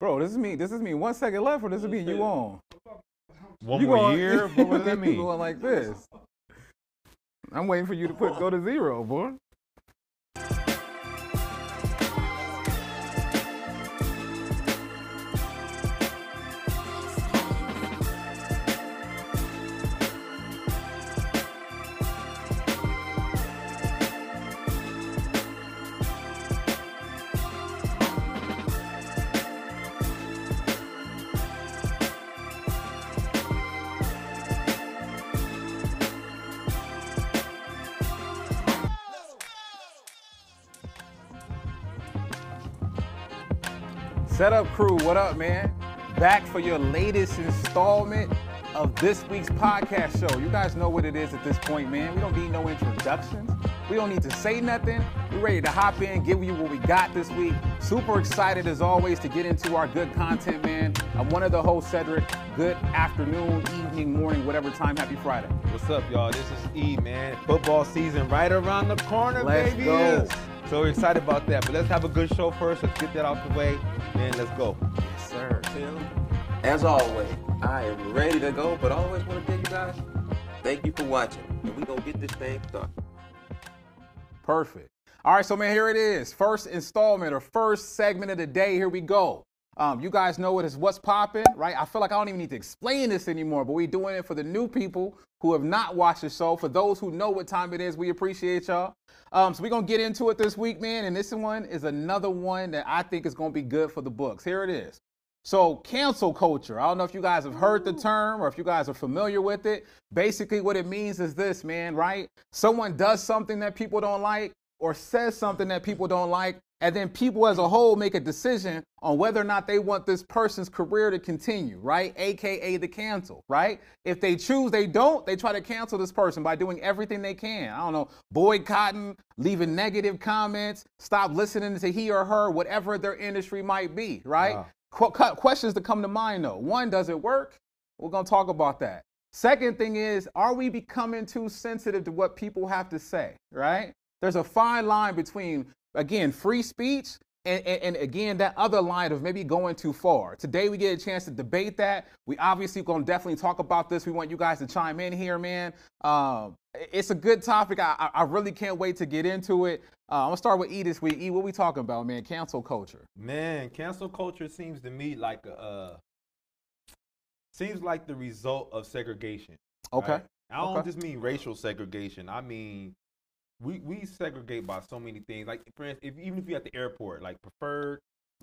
Bro, this is me. This is me. One second left, or this is me. You on? One You more going- year? What does that you mean? going like this? I'm waiting for you to put go to zero, boy. Setup crew, what up, man? Back for your latest installment of this week's podcast show. You guys know what it is at this point, man. We don't need no introductions. We don't need to say nothing. We're ready to hop in, give you what we got this week. Super excited as always to get into our good content, man. I'm one of the hosts, Cedric. Good afternoon, evening, morning, whatever time. Happy Friday. What's up, y'all? This is E, man. Football season right around the corner, Let's baby. go. So we're excited about that. But let's have a good show first. Let's get that out the way. Man, let's go. Yes, sir. Tim, as always, I am ready to go, but I always want to tell you guys, thank you for watching. And we going to get this thing started. Perfect. All right, so man, here it is. First installment or first segment of the day. Here we go. Um, you guys know it is what's popping, right? I feel like I don't even need to explain this anymore, but we're doing it for the new people who have not watched the show. For those who know what time it is, we appreciate y'all. Um, so we're gonna get into it this week, man. And this one is another one that I think is gonna be good for the books. Here it is. So, cancel culture. I don't know if you guys have heard the term or if you guys are familiar with it. Basically, what it means is this, man, right? Someone does something that people don't like or says something that people don't like, and then people as a whole make a decision on whether or not they want this person's career to continue, right? AKA the cancel, right? If they choose they don't, they try to cancel this person by doing everything they can. I don't know, boycotting, leaving negative comments, stop listening to he or her, whatever their industry might be, right? Wow. Qu- questions to come to mind though. One, does it work? We're gonna talk about that. Second thing is, are we becoming too sensitive to what people have to say, right? There's a fine line between, again, free speech and, and, and again, that other line of maybe going too far. Today, we get a chance to debate that. We obviously going to definitely talk about this. We want you guys to chime in here, man. Um, it's a good topic. I, I really can't wait to get into it. Uh, I'm going to start with E this week. E, what we talking about, man? Cancel culture. Man, cancel culture seems to me like a uh, seems like the result of segregation. Okay. right? I don't Okay. just mean racial segregation. I mean we we segregate by so many things. Like for instance, if, even if you're at the airport, like preferred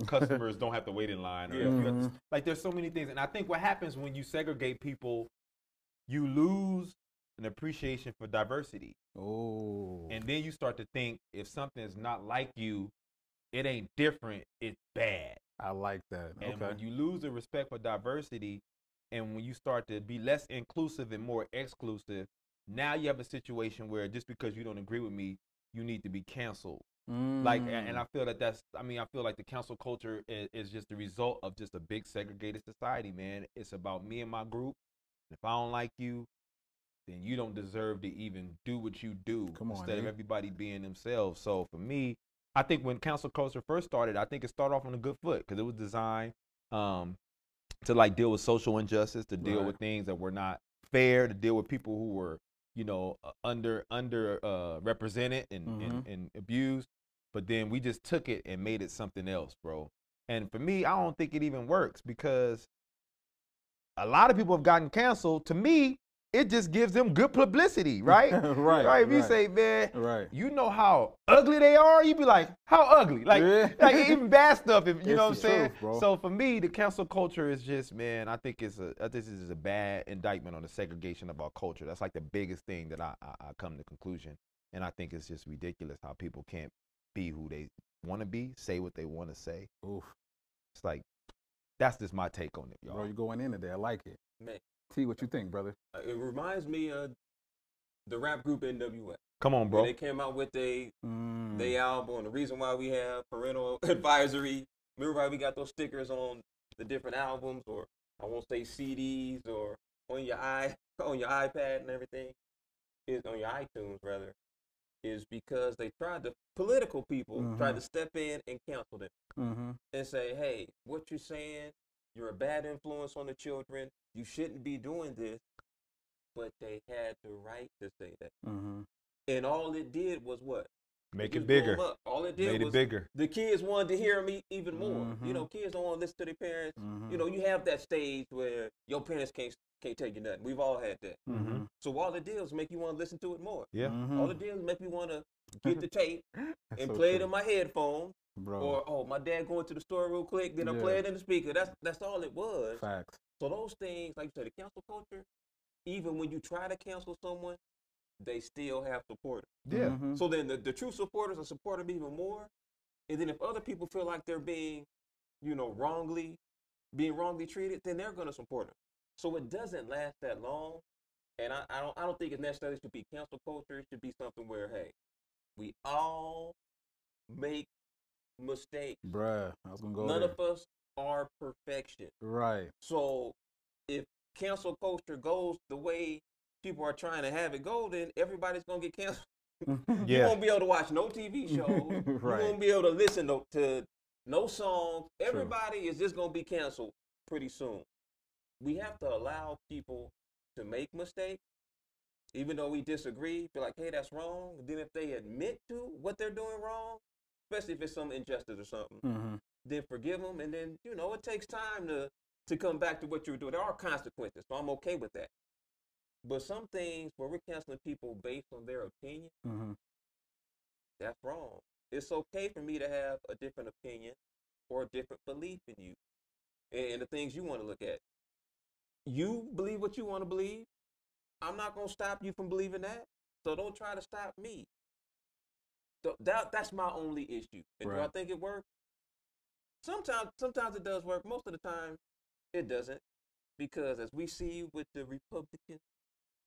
customers don't have to wait in line. Or at the- Mhm. like there's so many things. And I think what happens when you segregate people, you lose an appreciation for diversity. Oh. And then you start to think if something is not like you, it ain't different, it's bad. I like that. And Okay. when you lose the respect for diversity, and when you start to be less inclusive and more exclusive, now you have a situation where just because you don't agree with me, you need to be canceled. Like, and Mm. I feel that that's, I mean, I feel like the cancel culture is, is just the result of just a big segregated society, man. It's about me and my group. If I don't like you, then you don't deserve to even do what you do Come on, instead of everybody being themselves. So for me, I think when cancel culture first started, I think it started off on a good foot because it was designed um, to like deal with social injustice, to deal Right. with things that were not fair, to deal with people who were, you know, under under uh, represented and, and, Mhm. and abused. But then we just took it and made it something else, bro. And for me, I don't think it even works because a lot of people have gotten canceled. To me, it just gives them good publicity, right? right. right. If you right, say, man, right. you know how ugly they are, you'd be like, how ugly? Like, Yeah. like even bad stuff. If you It's know what I'm saying. truth, bro. So for me, the cancel culture is just, man, I think it's a I think this is a bad indictment on the segregation of our culture. That's like the biggest thing that I I, I come to conclusion, and I think it's just ridiculous how people can't be who they want to be, say what they want to say. Oof. It's like that's just my take on it, y'all. Bro, you going in today. I like it. Man, T, what you think, brother? uh, it reminds me of the rap group NWA. Come on, When bro. They came out with a Mm. they album. And the reason why we have parental advisory. Remember why we got those stickers on the different albums, or I won't say CDs, or on your i on your iPad and everything. Is on your iTunes rather. is because they tried to political people tried Mhm. to step in and cancel them Mm-hmm. and say, hey, what you're saying, you're a bad influence on the children. You shouldn't be doing this. But they had the right to say that. Mm-hmm. And all it did was what? Make Just it bigger. All it did Made was it bigger. the kids wanted to hear me even more. Mhm. You know, kids don't want to listen to their parents. Mm-hmm. You know, you have that stage where your parents can't can't tell you nothing. We've all had that. Mm-hmm. So all it did was make you want to listen to it more. Yeah. All it did was make me want to get the tape and so play it true. in my headphone. Bro. Or oh, my dad going to the store real quick, then I Yeah. play it in the speaker. That's that's all it was. Facts. So those things, like you said, the cancel culture, even when you try to cancel someone, they still have supporters. Yeah. Mhm. So then the, the true supporters are support them even more. And then if other people feel like they're being, you know, wrongly, being wrongly treated, then they're gonna support them. So it doesn't last that long. And I, I don't I don't think it necessarily should be cancel culture. It should be something where, hey, we all make mistakes. Bruh, I was gonna go None there. of us are perfection. Right. So if cancel culture goes the way people are trying to have it go, then everybody's gonna get canceled. You won't be able to watch no TV shows. Right. You won't be able to listen to, to no songs. Everybody is just gonna be canceled pretty soon. We have to allow people to make mistakes, even though we disagree. Be like, hey, that's wrong. Then if they admit to what they're doing wrong, especially if it's some injustice or something, mm-hmm. then forgive them. And then you know it takes time to to come back to what you were doing. There are consequences, so I'm okay with that. But some things where we're canceling people based on their opinion, Mm-hmm. that's wrong. It's okay for me to have a different opinion or a different belief in you and, and the things you want to look at. You believe what you want to believe. I'm not going to stop you from believing that. So don't try to stop me. So that that's my only issue. And do I think it works? Sometimes sometimes it does work. Most of the time it doesn't. Because as we see with the Republicans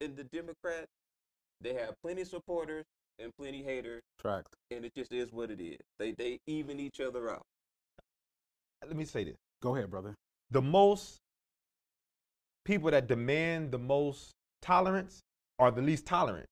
and the Democrats, they have plenty of supporters and plenty haters Tracked. and it just is what it is. They they even each other out. Let me say this. Go ahead, brother. The most people that demand the most tolerance are the least tolerant.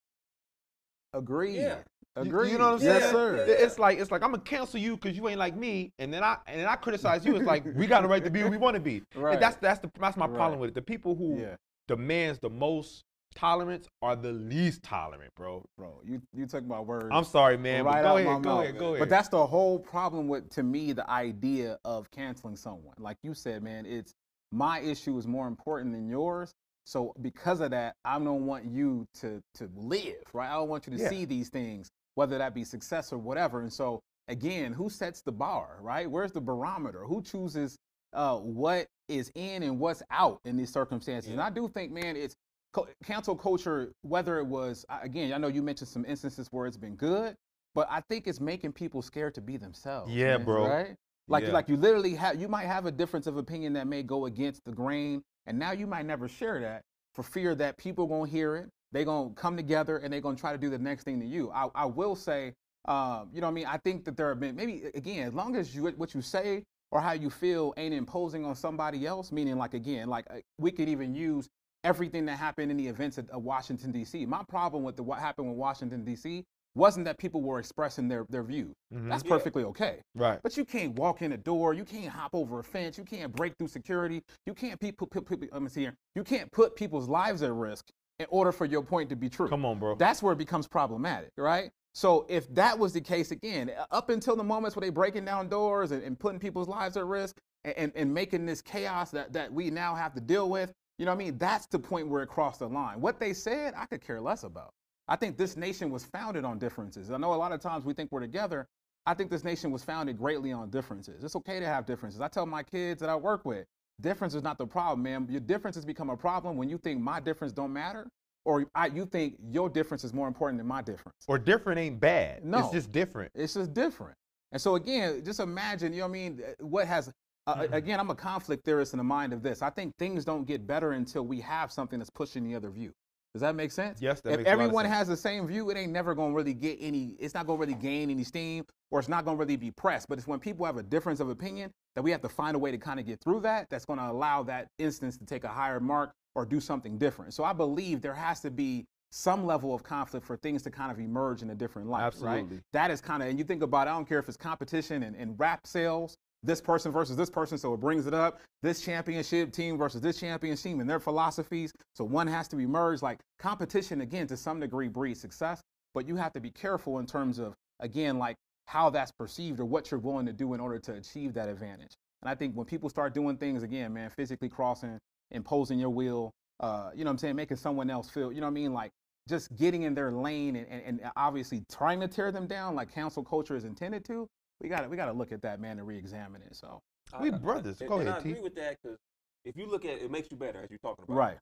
Agreed. Yeah. You- You know what I'm saying? yes, sir. It's like it's like I'm gonna cancel you because you ain't like me, and then I and then I criticize you. It's like we got a right to be who we want to be. And Right. that's that's the that's my problem Right. with it. The people who Yeah, demands the most tolerance are the least tolerant, bro. bro. You you took my words. I'm sorry, man. right go ahead, go mouth. ahead, go ahead. But that's the whole problem with, to me, the idea of canceling someone. Like you said, man, it's my issue is more important than yours. So because of that, I don't want you to to live, right? I don't want you to Yeah. see these things, whether that be success or whatever. And so again, who sets the bar, right? Where's the barometer? Who chooses uh, what is in and what's out in these circumstances? And I do think, man, it's co- cancel culture. Whether it was again, I know you mentioned some instances where it's been good, but I think it's making people scared to be themselves. Yeah, man, bro. Right? Like, Yeah. like you literally have, you might have a difference of opinion that may go against the grain, and now you might never share that for fear that people won't hear it. They gonna come together and they're gonna try to do the next thing to you. I, I will say, um, you know, what I mean, I think that there have been maybe again, as long as you what you say or how you feel ain't imposing on somebody else. Meaning, like again, like uh, we could even use everything that happened in the events of, of Washington D.C. My problem with the, what happened with Washington D.C. wasn't that people were expressing their their views. Mhm. That's Yeah. perfectly okay. right. But you can't walk in a door. You can't hop over a fence. You can't break through security. You can't pe- put, put, put, let me see here. You can't put people's lives at risk in order for your point to be true. Come on, bro. That's where it becomes problematic, right? So if that was the case again, uh, up until the moments where they breaking down doors and, and putting people's lives at risk and, and, and making this chaos that, that we now have to deal with, you know what I mean? That's the point where it crossed the line. What they said, I could care less about. I think this nation was founded on differences. I know a lot of times we think we're together. I think this nation was founded greatly on differences. It's okay to have differences. I tell my kids that I work with, difference is not the problem, man. Your differences become a problem when you think my difference don't matter, or I, you think your difference is more important than my difference. or different ain't bad. No. It's just different. It's just different. And so again, just imagine, you know what I mean? What has uh, again? I'm a conflict theorist in the mind of this. I think things don't get better until we have something that's pushing the other view. Does that make sense? Yes, that if makes a lot of everyone has the same view, it ain't never gonna really get any. It's not gonna really gain any steam, or it's not gonna really be pressed. But it's when people have a difference of opinion that we have to find a way to kind of get through that. That's gonna allow that instance to take a higher mark or do something different. So I believe there has to be some level of conflict for things to kind of emerge in a different light, right? Absolutely. That is kind of, and you think about, I don't care if it's competition and, and rap sales, this person versus this person, so it brings it up. This championship team versus this championship team and their philosophies. So one has to be merged. Like competition, again, to some degree breeds success, but you have to be careful in terms of, again, like how that's perceived or what you're willing to do in order to achieve that advantage. And I think when people start doing things again, man, physically crossing, imposing your will, uh, you know what I'm saying, making someone else feel, you know what I mean, like just getting in their lane and, and, and obviously trying to tear them down like cancel culture is intended to, we got to we got to look at that man and re-examine it. So We I- I- brothers. And, Go and ahead, I T. agree with that because if you look at it, it makes you better as you're talking about. right,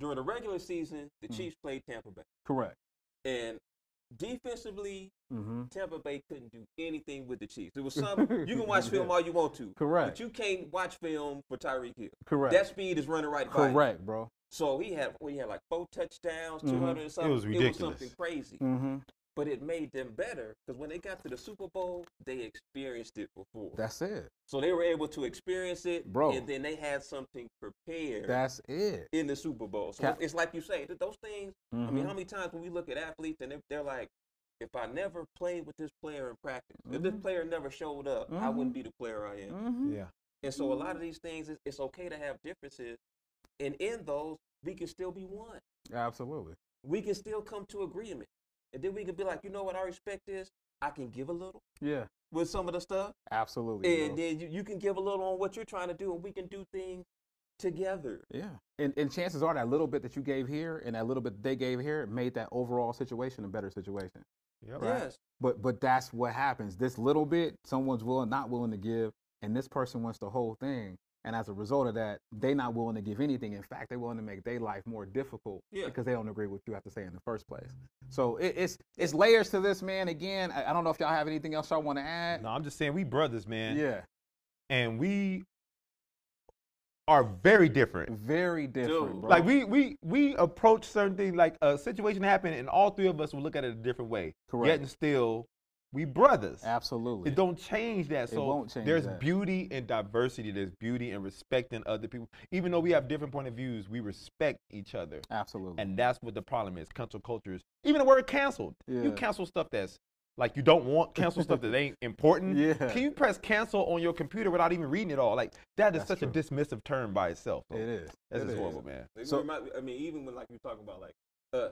During the regular season, the Mhm. Chiefs played Tampa Bay, correct. and defensively, Mm-hmm. Tampa Bay couldn't do anything with the Chiefs. There was some you can watch film all you want to, Correct. but you can't watch film for Tyreek Hill. Correct. That speed is running right by. correct, bro. So he had we had like four touchdowns, Mhm. two hundred something. It was ridiculous. something crazy. Mm-hmm. But it made them better because when they got to the Super Bowl, they experienced it before. That's it. so they were able to experience it, Bro. and then they had something prepared That's it. in the Super Bowl. So Cap- it's like you say, th- those things. I Mhm. mean, how many times when we look at athletes and they're, they're like, if I never played with this player in practice, if this Mhm. player never showed up, I Mhm. wouldn't be the player I am. Mhm. Yeah. And so a lot of these things, it's, it's okay to have differences, and in those, we can still be one. Absolutely. We can still come to agreement, and then we can be like, you know what, I respect this. I can give a little Yeah. with some of the stuff, Absolutely. and bro. then you, you can give a little on what you're trying to do, and we can do things together. Yeah. And, and chances are that little bit that you gave here and that little bit they gave here made that overall situation a better situation. Yep. Right. Yes. But but that's what happens. This little bit, someone's willing, not willing to give, and this person wants the whole thing. And as a result of that, they're not willing to give anything. In fact, they're willing to make their life more difficult Yeah. because they don't agree with what you have to say in the first place. So it, it's it's layers to this, man. Again, I, I don't know if y'all have anything else y'all want to add. No, I'm just saying we brothers, man. Yeah, And we are very different. very different, Dude. bro. Like we we we approach certain things like a situation happened and all three of us will look at it a different way. Yet correct. and still we brothers. Absolutely. It don't change that. It So won't change there's that. beauty in diversity. There's beauty in respecting other people. Even though we have different point of views, we respect each other. Absolutely. And that's what the problem is. Cancel cultures. even the word canceled. Yeah. You cancel stuff that's like you don't want cancel stuff that ain't important. Yeah. Can you press cancel on your computer without even reading it all? Like that is That's such a dismissive term by itself. it is. That's It just is. horrible, man. It So- me- I mean, even when like you talking about like uh,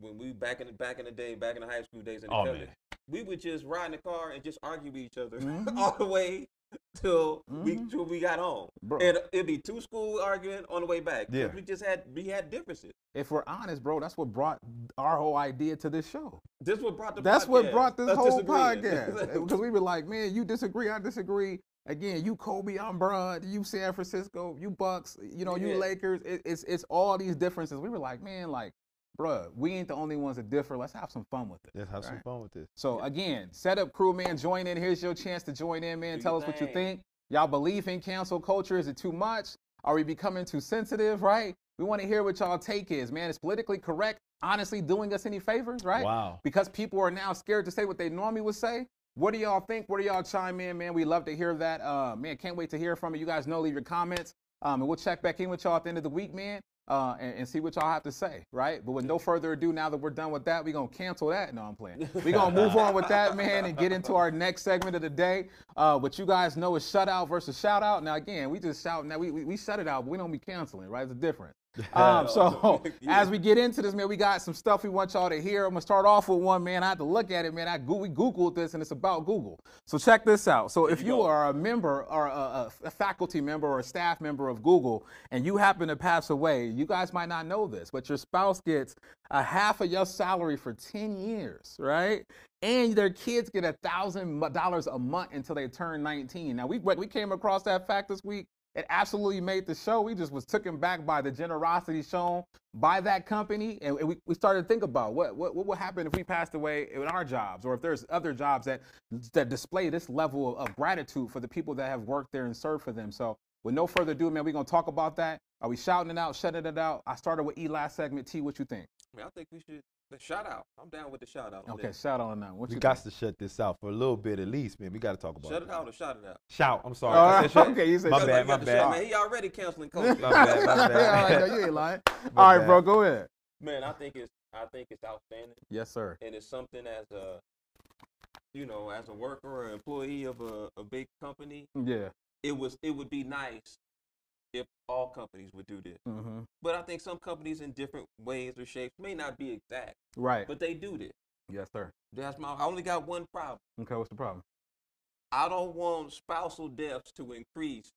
when we back in the back in the day, back in the high school days in the Oh, covenant, man. We would just ride in the car and just argue with each other Mhm. all the way till we Mhm. till we got home. Bro. And it'd be two school arguing on the way back. Yeah. we just had we had differences. If we're honest, bro, that's what brought our whole idea to this show. This what brought the That's what brought this us whole podcast. Because we were like, man, you disagree, I disagree. Again, you Kobe, I'm Bron, you San Francisco, you Bucks, you know, you Yeah. Lakers. It, it's it's all these differences. We were like, man, like, bruh, we ain't the only ones that differ. Let's have some fun with it. Let's have some fun with this. So again, set up crew, man, join in. Here's your chance to join in, man. Do Tell your us what you think. Y'all believe in cancel culture? Is it too much? Are we becoming too sensitive? Right? We want to hear what y'all take is, man. Is politically correct honestly doing us any favors? Right? Wow. because people are now scared to say what they normally would say. What do y'all think? What do y'all chime in, man? We love to hear that. Uh, man, can't wait to hear from you. You guys know, leave your comments. Um, and we'll check back in with y'all at the end of the week, man, uh, and, and see what y'all have to say, right? But with no further ado, now that we're done with that, we're to cancel that. No, I'm playing. We're to move on with that, man, and get into our next segment of the day. Uh, what you guys know is shutout versus shout out. Now, again, we just shout. Now, we, we, we shut it out, but we don't be canceling, right? It's different. Um, so Yeah. as we get into this, man, we got some stuff we want y'all to hear. I'm gonna start off with one, man. I had to look at it, man. I we googled this, and it's about Google. So check this out. So if you you are a member or a, a- a faculty member or a staff member of Google, and you happen to pass away, you guys might not know this, but your spouse gets a half of your salary for 10 years, right? And their kids get a thousand dollars a month until they turn 19. Now we we came across that fact this week. It absolutely made the show. We just was taken back by the generosity shown by that company, and we, we started to think about what, what what would happen if we passed away in our jobs, or if there's other jobs that that display this level of, of gratitude for the people that have worked there and served for them. So, with no further ado, man, we're gonna talk about that. Are we shouting it out, shutting it out? I started with E last segment. T, what you think? I, mean, I think we should the shout out. I'm down with the shout out. Okay, shout out on that. What We you got think? to shut this out for a little bit at least, man. We got to talk about Shut it out or shout it out. Shout. I'm sorry. All I right, said shut- okay, you said My shut bad, You my got the shout, bad. Man, he already canceling culture. My bad, my bad. All right, no, you ain't lying. My All right, bad. bro, go ahead. Man, I think it's I think it's outstanding, Yes, sir. and it's something as a, you know, as a worker or employee of a, a big company, Yeah. it was it would be nice if all companies would do this. Mm-hmm. But I think some companies in different ways or shapes may not be exact, Right. but they do this. yes, sir. That's my. I only got one problem. Okay, what's the problem? I don't want spousal deaths to increase,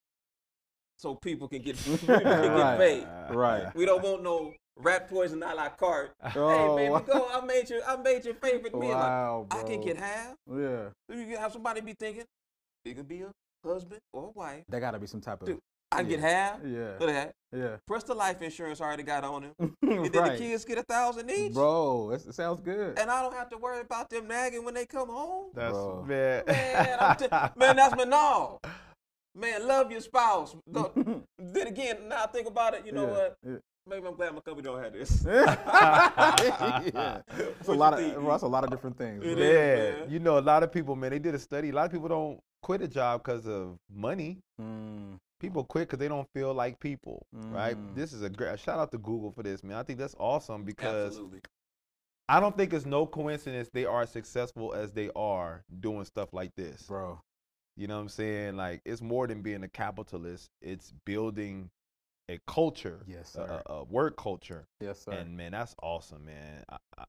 so people can get can get paid. Right. We don't want no rat poison a la carte. Oh, Hey, baby, go! I made your I made your favorite meal. Like, Wow, I can get half. Yeah. You have somebody be thinking, it could be a husband or a wife. There gotta be some type of. Dude, I can get half Yeah. of that. Yeah. Plus the life insurance already got on him. And then right. the kids get a thousand each. Bro, it sounds good. And I don't have to worry about them nagging when they come home. That's Bro. man. Man, I'm t- man, that's no. Man, love your spouse. Then again, now I think about it, you know Yeah, what? yeah. Maybe I'm glad my company don't have this. yeah. That's a lot of think? bro, that's a lot of different things. It bro. is. yeah, man. you know, a lot of people, man, they did a study. A lot of people don't quit a job because of money. Mm, People quit because they don't feel like people, right? Mm. This is a great shout out to Google for this, man. I think that's awesome because Absolutely. I don't think it's no coincidence they are as successful as they are doing stuff like this. bro. You know what I'm saying? Like it's more than being a capitalist. It's building a culture, Yes, a, sir. a- a work culture. Yes, sir. And man, that's awesome, man. I, I,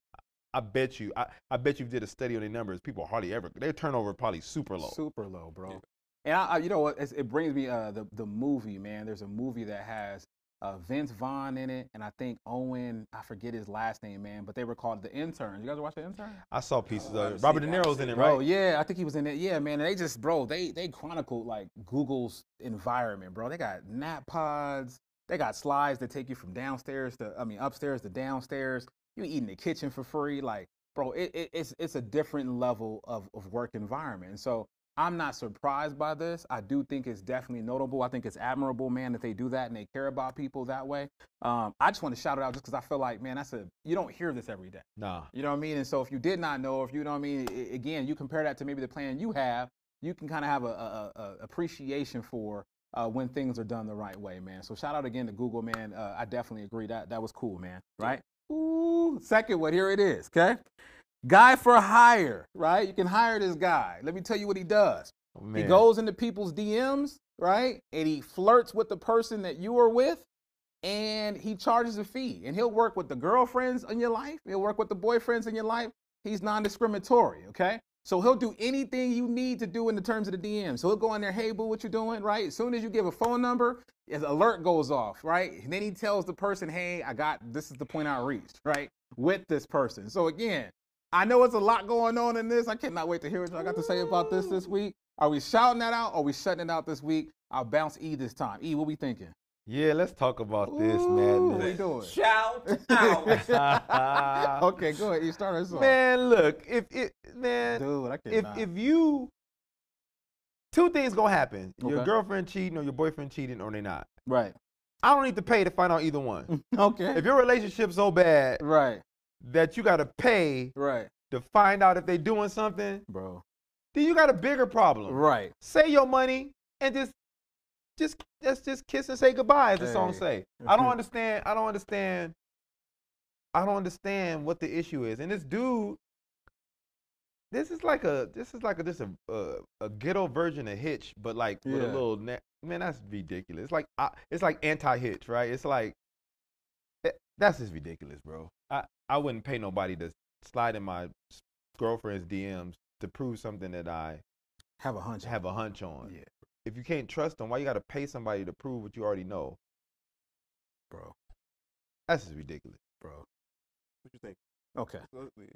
I bet you, I, I bet you did a study on their numbers. People hardly ever their turnover probably super low. Super low, bro. And I, I, you know what? It brings me uh the the movie, man. There's a movie that has uh Vince Vaughn in it, and I think Owen. I forget his last name, man. But they were called the Interns. You guys watch the Intern? I saw pieces Oh, of it. Robert De seen it. I haven't Niro's in it, it. Bro, yeah, I think he was in it. Yeah, man. And they just, bro, they they chronicled like Google's environment, bro. They got nap pods. They got slides that take you from downstairs to, I mean, upstairs to downstairs. You eat in the kitchen for free, like, bro. It, it, it's it's a different level of of work environment. And so I'm not surprised by this. I do think it's definitely notable. I think it's admirable, man, that they do that and they care about people that way. Um, I just want to shout it out just because I feel like, man, that's a you don't hear this every day. Nah. You know what I mean? And so if you did not know, if you know what I mean, i- again, you compare that to maybe the plan you have, you can kind of have a, a, a appreciation for uh, when things are done the right way, man. So shout out again to Google, man. Uh, I definitely agree that that was cool, man. Right? Ooh, second one, here it is. Okay, guy for hire, right? You can hire this guy. Let me tell you what he does. Oh, He goes into people's DMs, right? And he flirts with the person that you are with, and he charges a fee. And he'll work with the girlfriends in your life, he'll work with the boyfriends in your life. He's non discriminatory, okay? So he'll do anything you need to do in the terms of the DM. So he'll go in there, hey, boo, what you doing, right? As soon as you give a phone number, his alert goes off, right? And then he tells the person, hey, I got, this is the point I reached, right? With this person. So again, I know it's a lot going on in this. I cannot wait to hear what y'all got to say about this this week. Are we shouting that out or are we shutting it out this week? I'll bounce E this time. E, what we thinking? Yeah, let's talk about this, Ooh, What we madness. doing? Shout out. okay, go ahead. You start us off. man, look, if it, man, Dude, I if cannot. if you, two things gonna happen: your girlfriend cheating or your boyfriend cheating, or they not. right. I don't need to pay to find out either one. Okay. if your relationship's so bad right. That you gotta pay Right. to find out if they doing something, Bro. then you got a bigger problem. Right. Save your money and just, just, let's just kiss and say goodbye, as the song say. I don't understand. I don't understand. I don't understand what the issue is. And this dude, this is like a, this is like a, just a, a, a ghetto version of Hitch, but like with a little, na- man, that's ridiculous. It's like, I, it's like anti-Hitch, right? It's like, eh, that's just ridiculous, bro. I, I wouldn't pay nobody to slide in my girlfriend's DMs to prove something that I Have a hunch. have a hunch on. Yeah, If you can't trust them, why you got to pay somebody to prove what you already know? bro. That's just ridiculous. Bro. What you think? Okay.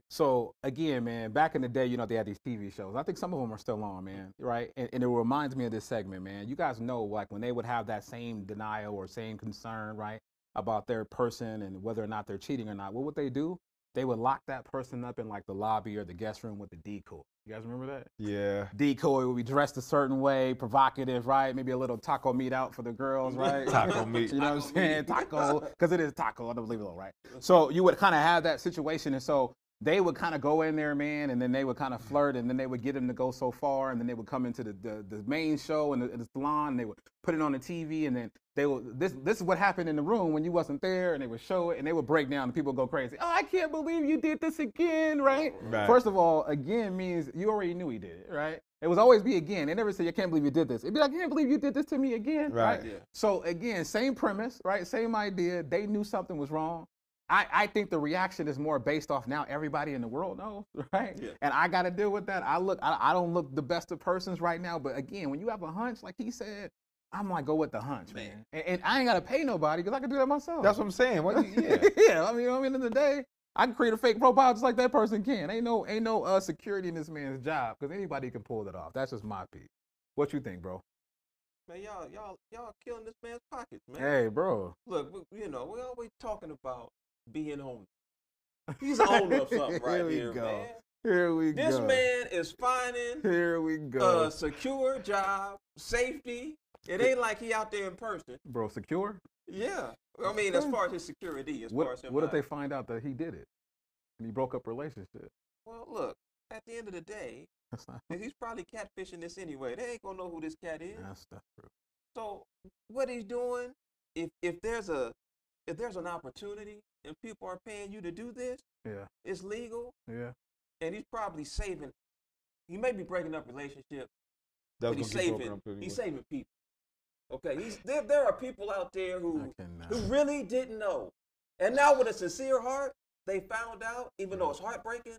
So again, man, back in the day, you know, they had these TV shows. I think some of them are still on, mm-hmm. man. Right? And, and it reminds me of this segment, man. You guys know, like, when they would have that same denial or same concern, right, about their person and whether or not they're cheating or not. What would they do? They would lock that person up in like the lobby or the guest room with the decoy. You guys remember that? Yeah. Decoy would be dressed a certain way, provocative, right? Maybe a little taco meat out for the girls, right? Taco meat. You know what I'm saying? meat. Taco, because it is taco. I don't believe it, all right? So you would kind of have that situation, and so they would kind of go in there, man, and then they would kind of flirt, and then they would get him to go so far, and then they would come into the the, the main show and the, the salon, and they would put it on the TV, and then they would this this is what happened in the room when you wasn't there, and they would show it, and they would break down, and people would go crazy. Oh, I can't believe you did this again, right? Right. First of all, again means you already knew he did it, right? It was always be again. They never say, I can't believe you did this. It'd be like, I can't believe you did this to me again, Right. right? Yeah. So again, same premise, right? Same idea. They knew something was wrong. I, I think the reaction is more based off now everybody in the world knows, right? Yeah. And I got to deal with that. I look, I, I don't look the best of persons right now, but again, when you have a hunch, like he said, I'm like, go with the hunch, man. Man. And, and I ain't got to pay nobody because I can do that myself. That's what I'm saying. What yeah. yeah, I mean, I mean, in the day, I can create a fake profile just like that person can. Ain't no, ain't no uh, security in this man's job because anybody can pull that off. That's just my piece. What you think, bro? Man, y'all, y'all, y'all killing this man's pockets, man. Hey, bro. Look, we- you know, we're always talking about being owner. He's owner of something right Here we here, go. man. Here we This go. This man is finding Here we go. a secure job, safety. It ain't like he out there in person. bro, secure? Yeah. I mean, as far as his security, as far What, as him. what if they find out that he did it and he broke up relationship? Well, look. At the end of the day, he's probably catfishing this anyway. They ain't gonna know who this cat is. That's that's true. So what he's doing, if if there's a if there's an opportunity and people are paying you to do this, Yeah, it's legal, yeah. and he's probably saving. He may be breaking up relationships, That's but he's gonna keep broken saving. up pretty He's saving people. Okay, he's there. There are people out there who who really didn't know, and now with a sincere heart, they found out, even though it's heartbreaking.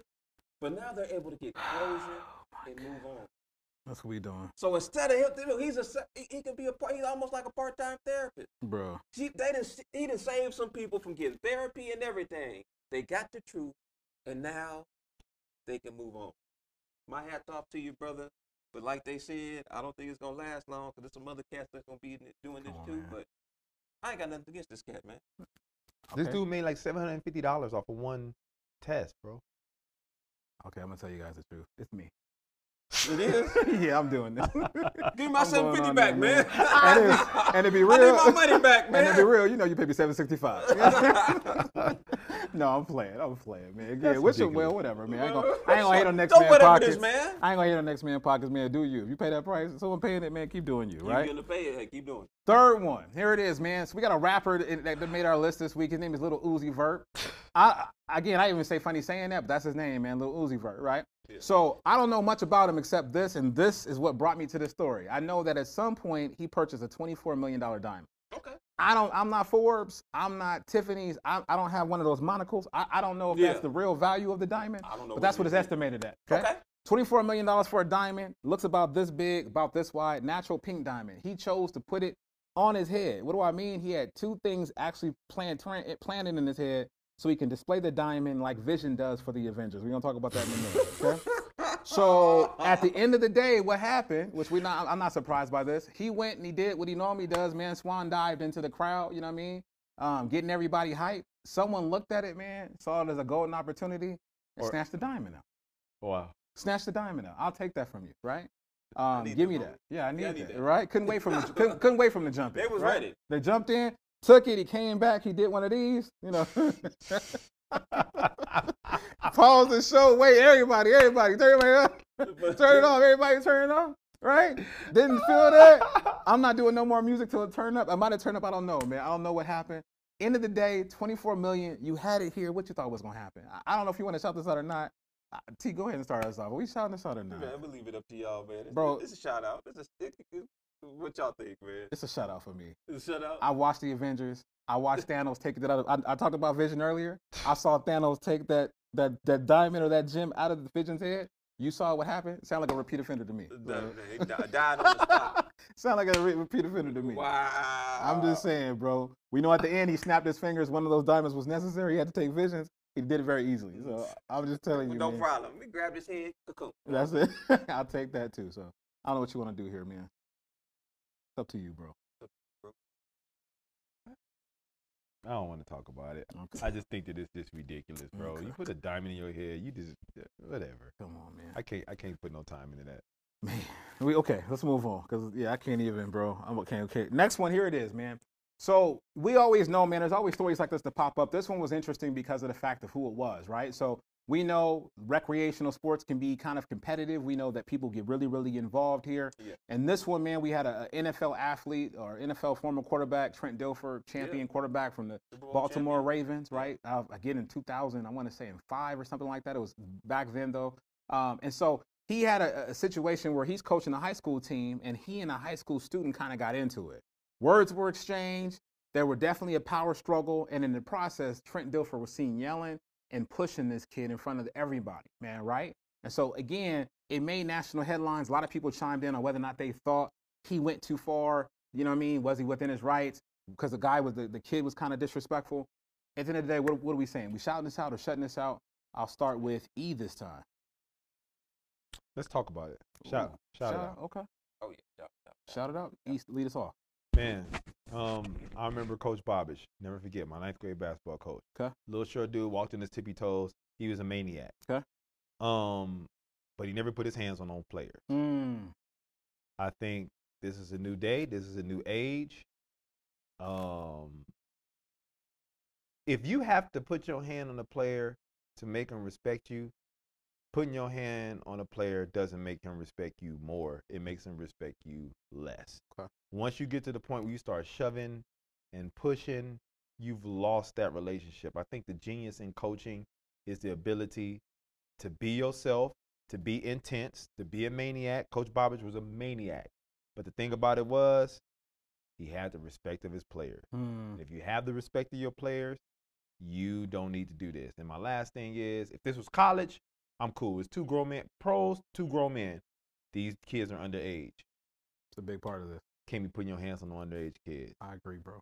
But now they're able to get closure Oh and move on. That's what we doing, So instead of him, he's a he, he can be a part. He's almost like a part-time therapist. bro. He, they didn't, he didn't save some people from getting therapy and everything. They got the truth, and now they can move on. My hat's off to you, brother. But like they said, I don't think it's gonna last long because there's some other cats that's gonna be in it- doing this on, too. man. But I ain't got nothing against this cat, man. This dude made like seven hundred and fifty dollars off of one test, bro. Okay, I'm gonna tell you guys the truth. It's me. It is. yeah, I'm doing this. Give me my I'm seven going fifty on back, there, man. and, and to be real, I need my money back, And to man. be real, you know, you pay me seven sixty five. no, I'm playing. I'm playing, man. Yeah, which is well, whatever, man. I ain't gonna, I ain't gonna hate on next Don't man pockets. this, man. I ain't gonna hate on next man pockets, man. Do you? If you pay that price, someone paying it, man. Keep doing you, right? You're gonna pay it? Hey, keep doing. it. Third one. Here it is, man. So we got a rapper that, that made our list this week. His name is Little Uzi Vert. I again, I even say funny saying that, but that's his name, man. Little Uzi Vert, right? Yeah. So I don't know much about him except this, and this is what brought me to this story. I know that at some point he purchased a $24 million diamond. Okay. I don't. I'm not Forbes. I'm not Tiffany's. I, I don't have one of those monocles. I, I don't know if Yeah. that's the real value of the diamond. I don't know But that's what it's is. estimated at. Okay. $24 million for a diamond. Looks about this big, about this wide. Natural pink diamond. He chose to put it on his head. What do I mean? He had two things actually planned, eh, planted in his head so he can display the diamond like Vision does for the Avengers. We're going to talk about that in a minute. Okay? So at the end of the day, what happened, which we not, I'm not surprised by this. He went and he did what he normally does, man. Swan dived into the crowd, you know what I mean? Um, getting everybody hyped. Someone looked at it, man, saw it as a golden opportunity, and Or- snatched the diamond out. Wow. Snatch the diamond out. I'll take that from you, right? Um, give me homie. that. Yeah, I need, I need that, that. Right? Couldn't wait from the, couldn't, couldn't wait from the jump. They in, was right? ready. They jumped in, took it. He came back. He did one of these. You know. Pause the show. Wait, everybody, everybody, turn it up. Turn it off. Everybody, turn it off. Right? Didn't feel that. I'm not doing no more music till it turned up. I might have turned up. I don't know, man. I don't know what happened. End of the day, 24 million. You had it here. What you thought was gonna happen? I- I don't know if you want to shout this out or not. Uh, T, go ahead and start us off. Are we shouting this out or not? Man, I'm gonna leave it up to y'all, man. It's, Bro. it's a shout out. It's a, it, it, what y'all think, man? It's a shutout for me. It's a shout out. I watched the Avengers. I watched Thanos take that out of. I, I talked about Vision earlier. I saw Thanos take that that that diamond or that gem out of the Vision's head. You saw what happened. Sound like a repeat offender to me. Nah, man, he di- died on the spot. Sound like a re- repeat offender to me. Wow. I'm just saying, bro. We know at the end he snapped his fingers. One of those diamonds was necessary. He had to take visions. He did it very easily. So I'm just telling you, no man. problem. We grabbed his head. Cocoon. That's it. I'll take that too. So I don't know what you want to do here, man. Up to you, bro. I don't want to talk about it. Okay. I just think that it's just ridiculous, bro. Okay. You put a diamond in your head, you just whatever. Come on, man. I can't. I can't put no time into that. Man, we okay. Let's move on because yeah, I can't even, bro. I'm okay. Okay, next one. Here it is, man. So we always know, man. There's always stories like this to pop up. This one was interesting because of the fact of who it was, right? So we know recreational sports can be kind of competitive. We know that people get really, really involved here. Yeah. And this one, man, we had a, a NFL athlete or NFL former quarterback, Trent Dilfer, champion quarterback from the Baltimore champion. Ravens, right? Uh, again, in 2000, I want to say in five or something like that. It was back then, though. Um, and so he had a, a situation where he's coaching a high school team, and he and a high school student kind of got into it. Words were exchanged. There were definitely a power struggle, and in the process, Trent Dilfer was seen yelling and pushing this kid in front of everybody, man, right? And so again, it made national headlines. A lot of people chimed in on whether or not they thought he went too far. You know what I mean? Was he within his rights? Because the guy was the, the kid was kind of disrespectful. At the end of the day, what, what are we saying? We shouting this out or shutting this out? I'll start with E this time. Let's talk about it. Shout, Ooh, shout, it out. Okay. Oh yeah. Shout, shout, shout. Shout it out. East, lead us off. Man, um, I remember Coach Bobish. Never forget my ninth grade basketball coach. Okay. Little short dude walked in his tippy toes. He was a maniac. Okay. Um, but he never put his hands on no players. Mm. I think this is a new day. This is a new age. Um, if you have to put your hand on a player to make him respect you, putting your hand on a player doesn't make him respect you more. It makes him respect you less. Okay. Once you get to the point where you start shoving and pushing, you've lost that relationship. I think the genius in coaching is the ability to be yourself, to be intense, to be a maniac. Coach Bobbage was a maniac. But the thing about it was, he had the respect of his players. Mm. If you have the respect of your players, you don't need to do this. And my last thing is, if this was college, I'm cool. It's two grown men, pros, two grown men. These kids are underage. It's a big part of this. Can't be putting your hands on the underage kids. I agree, bro.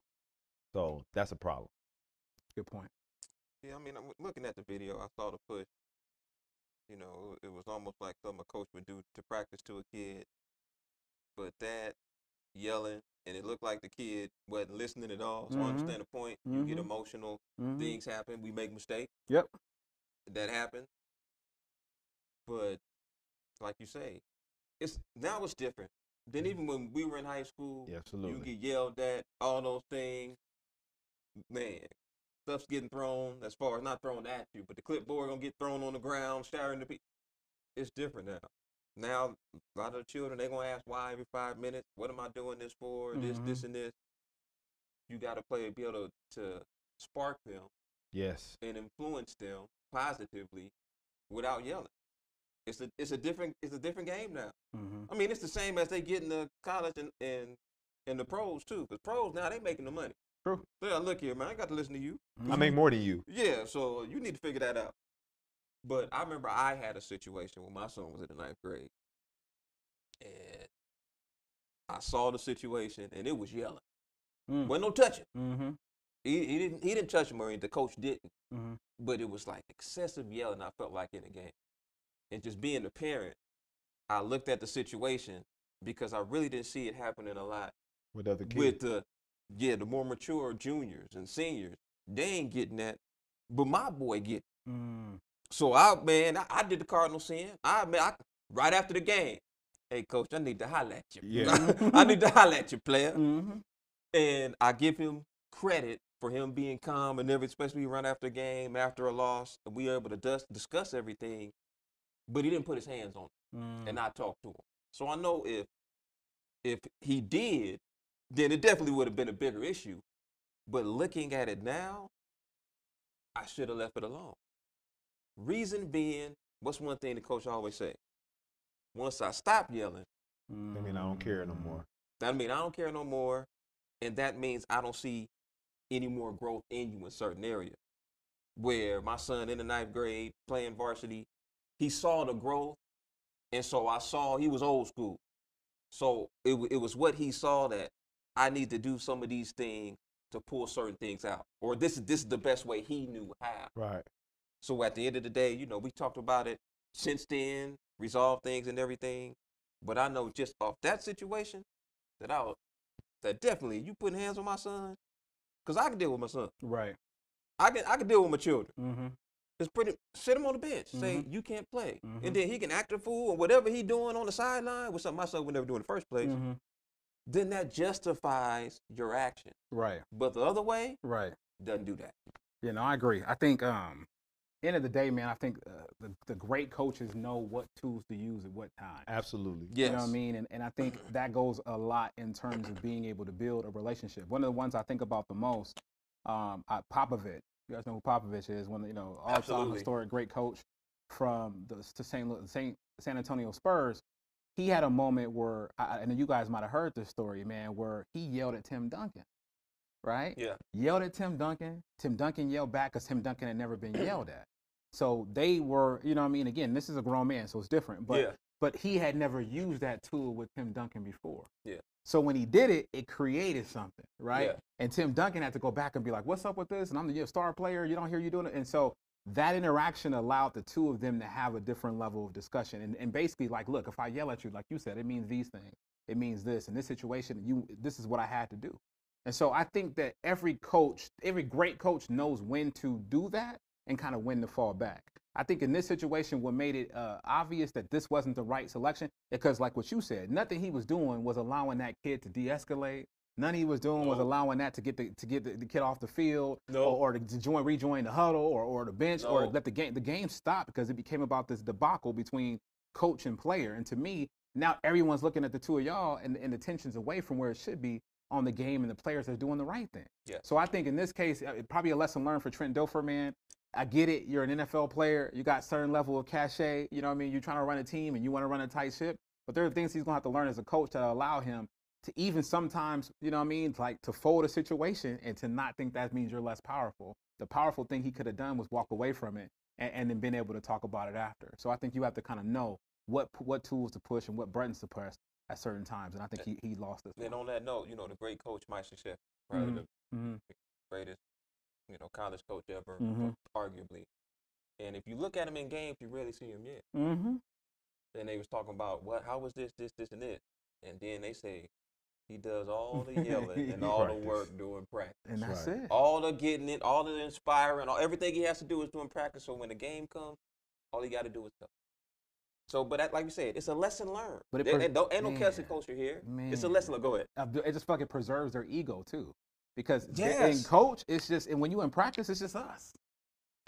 So that's a problem. Good point. Yeah, I mean, I'm looking at the video. I saw the push. You know, it was almost like something a coach would do to practice to a kid. But that yelling, and it looked like the kid wasn't listening at all. So I Mhm. understand the point. You get Mhm. emotional. Mhm. Things happen. We make mistakes. Yep. That happens. But like you say, it's now it's different. Than even when we were in high school. Yeah, You get yelled at, all those things. Man, stuff's getting thrown as far as not thrown at you, but the clipboard gonna get thrown on the ground, showering the people. It's different now. Now a lot of the children they gonna ask why every five minutes. What am I doing this for? This, Mhm. this, and this. You gotta play, be able to, to spark them Yes. and influence them positively without yelling. It's a it's a different it's a different game now. Mm-hmm. I mean, it's the same as they get in the college and and, and the pros too. Because pros now they making the money. True. So yeah, look here, man. I got to listen to you. I make more than you. Yeah, so you need to figure that out. But I remember I had a situation when my son was in the ninth grade, and I saw the situation, and it was yelling. Mm. Wasn't no touching. Mm-hmm. He, he didn't he didn't touch him or anything. The coach didn't. Mm-hmm. But it was like excessive yelling. I felt like in the game, and just being a parent, I looked at the situation because I really didn't see it happening a lot With other kids. with the yeah the more mature juniors and seniors. They ain't getting that, but my boy get. Mm. So I man, I, I did the Cardinal sin. I man, I, right after the game. Hey coach, I need to holler at you. Yeah. I need to holler at you, player. Mm-hmm. And I give him credit for him being calm and every, especially right after a game, after a loss, and we were able to dus- discuss everything. But he didn't put his hands on it, Mm. and I talked to him. So I know if if he did, then it definitely would have been a bigger issue. But looking at it now, I should have left it alone. Reason being, what's one thing the coach always say? Once I stop yelling, I mean, I don't care no more. that means I don't care no more, and that means I don't see any more growth in you in certain areas. Where my son in the ninth grade playing varsity, he saw the growth, and so I saw he was old school. So it it was what he saw that I need to do some of these things to pull certain things out, or this is this is the best way he knew how. Right. So at the end of the day, you know, we talked about it since then, resolve things and everything. But I know just off that situation that I was, that definitely you putting hands on my son, cause I can deal with my son. Right. I can I can deal with my children. Mm-hmm. It's pretty sit him on the bench, say Mhm. you can't play, Mhm. and then he can act a fool or whatever he doing on the sideline, which something my son would never do in the first place. Mm-hmm. Then that justifies your action. Right. But the other way Right. doesn't do that. Yeah, no, I agree. I think um end of the day, man, I think uh, the, the great coaches know what tools to use at what time. Absolutely. Yes. You know what I mean? And, and I think that goes a lot in terms of being able to build a relationship. One of the ones I think about the most, um, I, Popovich. You guys know who Popovich is? One of the, you know, all-time historic great coach from the to St. St. San Antonio Spurs. He had a moment where, I, and you guys might have heard this story, man, where he yelled at Tim Duncan, right? Yeah. Yelled at Tim Duncan. Tim Duncan yelled back because Tim Duncan had never been yelled at. So they were, you know what I mean? Again, this is a grown man, so it's different. But yeah. but he had never used that tool with Tim Duncan before. Yeah. So when he did it, it created something, right? Yeah. And Tim Duncan had to go back and be like, "What's up with this?" And I'm the star player. You don't hear you doing it. And so that interaction allowed the two of them to have a different level of discussion. And, and basically, like, look, if I yell at you, like you said, it means these things. It means this. In this situation, you this is what I had to do. And so I think that every coach, every great coach knows when to do that and kind of when to fall back. I think in this situation, what made it uh, obvious that this wasn't the right selection, because like what you said, nothing he was doing was allowing that kid to de-escalate. None he was doing was allowing that to get the to get the, the kid off the field, No. or, or to join rejoin the huddle, or or the bench, or let the game the game stop because it became about this debacle between coach and player. And to me, now everyone's looking at the two of y'all, and, and the tension's away from where it should be on the game and the players that's doing the right thing. Yeah. So I think in this case, uh, probably a lesson learned for Trent Dilfer, man. I get it. You're an NFL player. You got certain level of cachet. You know what I mean? You're trying to run a team and you want to run a tight ship. But there are things he's going to have to learn as a coach that allow him to even sometimes, you know what I mean, like to fold a situation and to not think that means you're less powerful. The powerful thing he could have done was walk away from it and, and then been able to talk about it after. So I think you have to kind of know what what tools to push and what buttons to press at certain times. And I think he, he lost this. And on that note, you know, the great coach Mike Sheffield, right? Mhm. The hmm greatest, you know, college coach ever, Mhm. arguably. And if you look at him in games, you rarely see him yet. hmm Then they was talking about what, how was this, this, this, and this, and then they say he does all the yelling and all the work during practice. And that's right. it. All the getting it, all the inspiring, all everything he has to do is doing practice. So when the game comes, all he got to do is go. So, but that, like you said, it's a lesson learned. But it pres- and don't, ain't no man, cancel culture here. It's a lesson. learned. Go ahead. Uh, It just fucking preserves their ego too, because th- in coach, it's just and when you in practice, it's just us.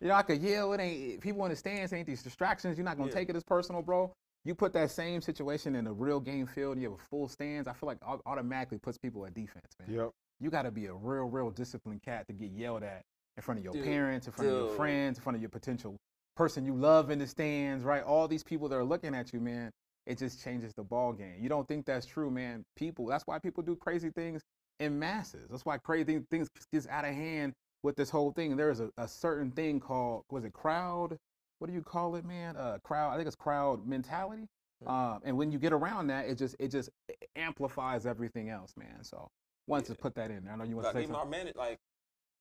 You know, I could yell. It ain't people in the stands. Ain't these distractions. You're not gonna Yeah. take it as personal, bro. You put that same situation in a real game field. You have a full stands. I feel like automatically puts people at defense, man. Yep. You got to be a real, real disciplined cat to get yelled at in front of your Dude, parents, in front of your friends, in front of your potential person you love in the stands, right? All these people that are looking at you, man. It just changes the ball game. You don't think that's true, man. People. That's why people do crazy things in masses. That's why crazy things gets out of hand with this whole thing. There is a, a certain thing called was it crowd? What do you call it, man? Uh, crowd. I think it's crowd mentality. Um, and when you get around that, it just it just amplifies everything else, man. So wanted to put that in. I know you want Like to say even our something. like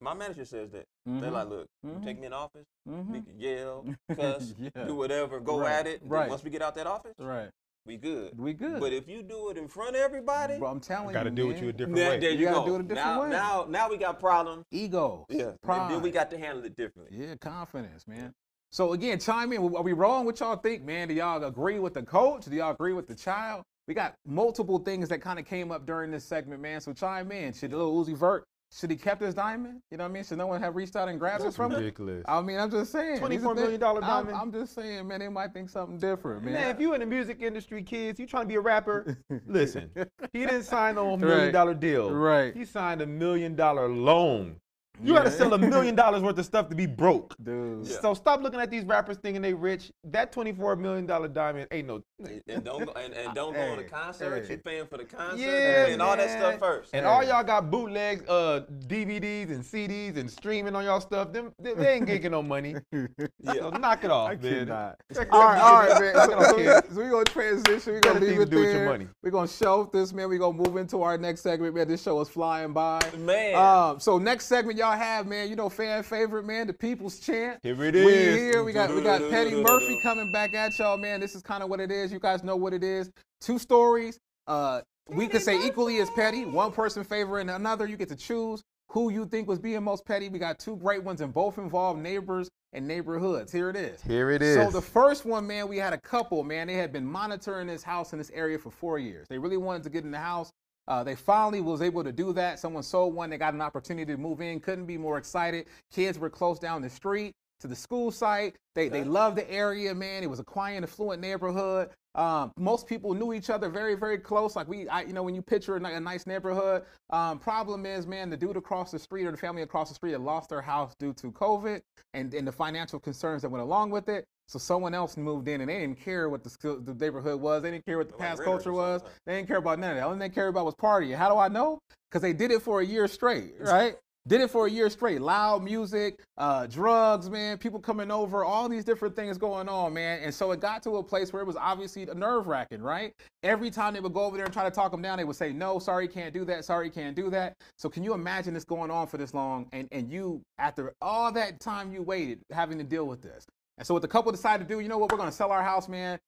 my manager says that they're Mhm, like, look, you mhm, take me in office, we mhm. can yell, cuss, Yeah. do whatever, go Right, at it. Right. Once we get out that office, Right. we good. We good. But if you do it in front of everybody, Bro, I'm telling Got to you, deal with man. you a different now, way. there You you, gotta go. do it a different now, way. now, now we got problems. Ego. Yeah, Pride. and then we got to handle it differently. Yeah, confidence, man. So again, chime in. Are we wrong? What y'all think, man? Do y'all agree with the coach? Do y'all agree with the child? We got multiple things that kind of came up during this segment, man. So chime in. Should Lil Uzi Vert should he kept his diamond? You know what I mean? Should no one have reached out and grabbed it That's from him? ridiculous. I mean, I'm just saying. $24 million things- dollar I'm- diamond. I'm, just saying, man. They might think something different, man. Man, if you in the music industry, kids, you trying to be a rapper, listen. He didn't sign no million Right. dollar deal. Right. He signed a million dollar loan. You got to sell a million dollars worth of stuff to be broke. Dude. Yeah. So stop looking at these rappers thinking they rich. That twenty-four million dollar diamond ain't no. And- And don't go, and, and don't go on the concert. concerts. hey. You paying for the concert Yeah, and all that stuff first. And Hey. all y'all got bootlegs, uh, DVDs and CDs and streaming on y'all stuff. Them, they, they ain't getting no money. So yeah. knock it off, I man. cannot. all right, all right, man. Knock it off, So, so we're gonna transition. We're gonna leave it do there. money. We're gonna shelf this, man. We're gonna move into our next segment, man. This show is flying by. Man. Um, so next segment y'all have, man. You know, fan favorite, man, the People's Chant. Here it We is. here. We got we got Petty Murphy coming back at y'all, man. This is kind of what it is. You guys know what it is. Two stories. Uh, we could say equally as petty. One person favoring another. You get to choose who you think was being most petty. We got two great ones, and both involve neighbors and neighborhoods. Here it is. Here it is. So the first one, man, we had a couple, man. They had been monitoring this house in this area for four years. They really wanted to get in the house. Uh, they finally was able to do that. Someone sold one. They got an opportunity to move in. Couldn't be more excited. Kids were close down the street. to the school site. They they loved the area, man. It was a quiet, affluent neighborhood. Um, most people knew each other very, very close. Like we, I, you know, when you picture a, a nice neighborhood. Um, problem is, man, the dude across the street or the family across the street had lost their house due to COVID and, and the financial concerns that went along with it. So someone else moved in, and they didn't care what the, skill- the neighborhood was. They didn't care what the Like past renters culture was. They didn't care about none of that. All they cared about was partying. How do I know? Because they did it for a year straight, right? Did it for a year straight. Loud music, uh, drugs, man, people coming over, all these different things going on, man. And so it got to a place where it was obviously nerve wracking, right? Every time they would go over there and try to talk them down, they would say, no, sorry, can't do that. Sorry, can't do that. So can you imagine this going on for this long? And, and you, after all that time you waited, having to deal with this. And so what the couple decided to do, you know what, we're going to sell our house, man.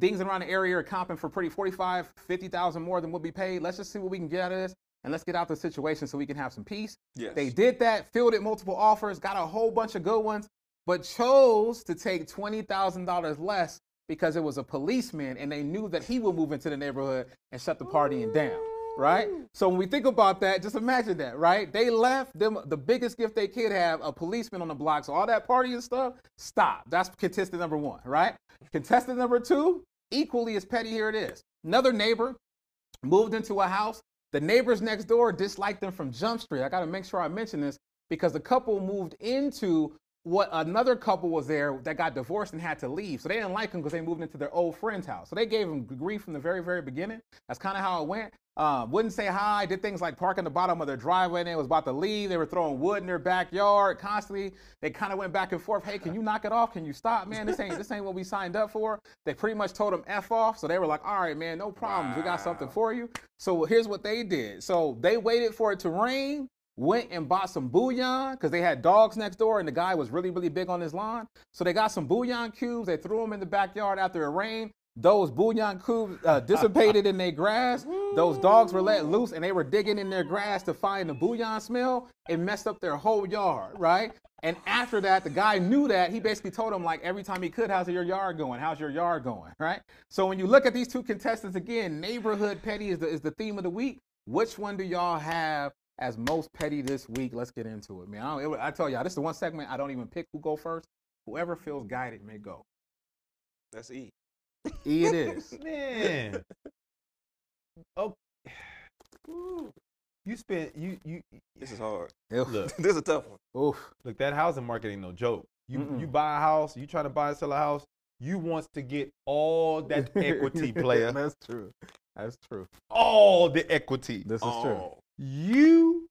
Things around the area are comping for pretty 45, 50,000 more than what we paid. Let's just see what we can get out of this. And let's get out the situation so we can have some peace. Yes. They did that, fielded multiple offers, got a whole bunch of good ones, but chose to take $20,000 less because it was a policeman and they knew that he would move into the neighborhood and shut the partying down. Right? So when we think about that, just imagine that, right? They left them the biggest gift they could have, a policeman on the block. So all that party and stuff, stop. That's contestant number one, right? Contestant number two, equally as petty, here it is. Another neighbor moved into a house. The neighbors next door disliked them from Jump Street. I got to make sure I mention this because the couple moved into what another couple was there that got divorced and had to leave. So they didn't like them because they moved into their old friend's house. So they gave them grief from the very, very beginning. That's kind of how it went. Um, wouldn't say hi, did things like park in the bottom of their driveway and they was about to leave. They were throwing wood in their backyard constantly. They kind of went back and forth. Hey, can you knock it off? Can you stop, man? This ain't this ain't what we signed up for. They pretty much told them F off. So they were like, all right, man, no problems. We got something for you. So here's what they did. So they waited for it to rain, went and bought some bouillon because they had dogs next door and the guy was really, really big on his lawn. So they got some bouillon cubes. They threw them in the backyard after it rained. Those bouillon cubes uh, dissipated in their grass. Those dogs were let loose and they were digging in their grass to find the bouillon smell. It messed up their whole yard, right? And after that, the guy knew that. He basically told him, like, every time he could, how's your yard going? How's your yard going, right? So when you look at these two contestants again, neighborhood petty is the, is the theme of the week. Which one do y'all have as most petty this week? Let's get into it, man. I, don't, I tell y'all, this is the one segment I don't even pick who go first. Whoever feels guided may go. That's E. E it is. Man. Oh. You spent you you This is hard. Look this is a tough one. Oof. look that housing market ain't no joke. You Mm-mm. you buy a house, you trying to buy and sell a house, you wants to get all that equity player, That's true. That's true. all the equity. This is true. Oh, You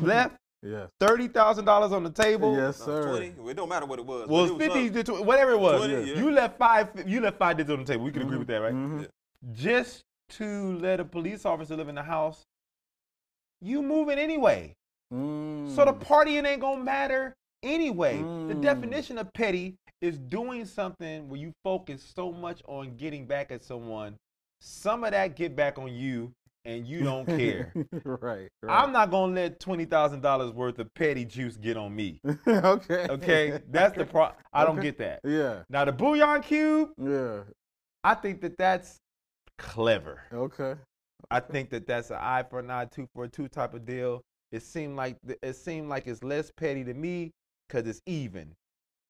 left Yes. thirty thousand dollars on the table. Yes, no, sir. 20. It don't matter what it was. Well, it was fifty, something. to tw- whatever it was. 20, yeah. You left five. You left five digits on the table. We can agree Mhm. with that, right? Mhm. Just to let a police officer live in the house, you moving anyway. So the Mm. partying ain't gonna matter anyway. The Mm. definition of petty is doing something where you focus so much on getting back at someone, some of that get back on you, and you don't care. right. I'm not gonna let twenty thousand dollars worth of petty juice get on me. okay. Okay, that's the pro. I don't get that. Yeah. Now the bouillon cube, Yeah. I think that that's clever. Okay. I think that that's an eye for an eye, two for a two type of deal. It seemed like it seemed like it's less petty to me because it's even.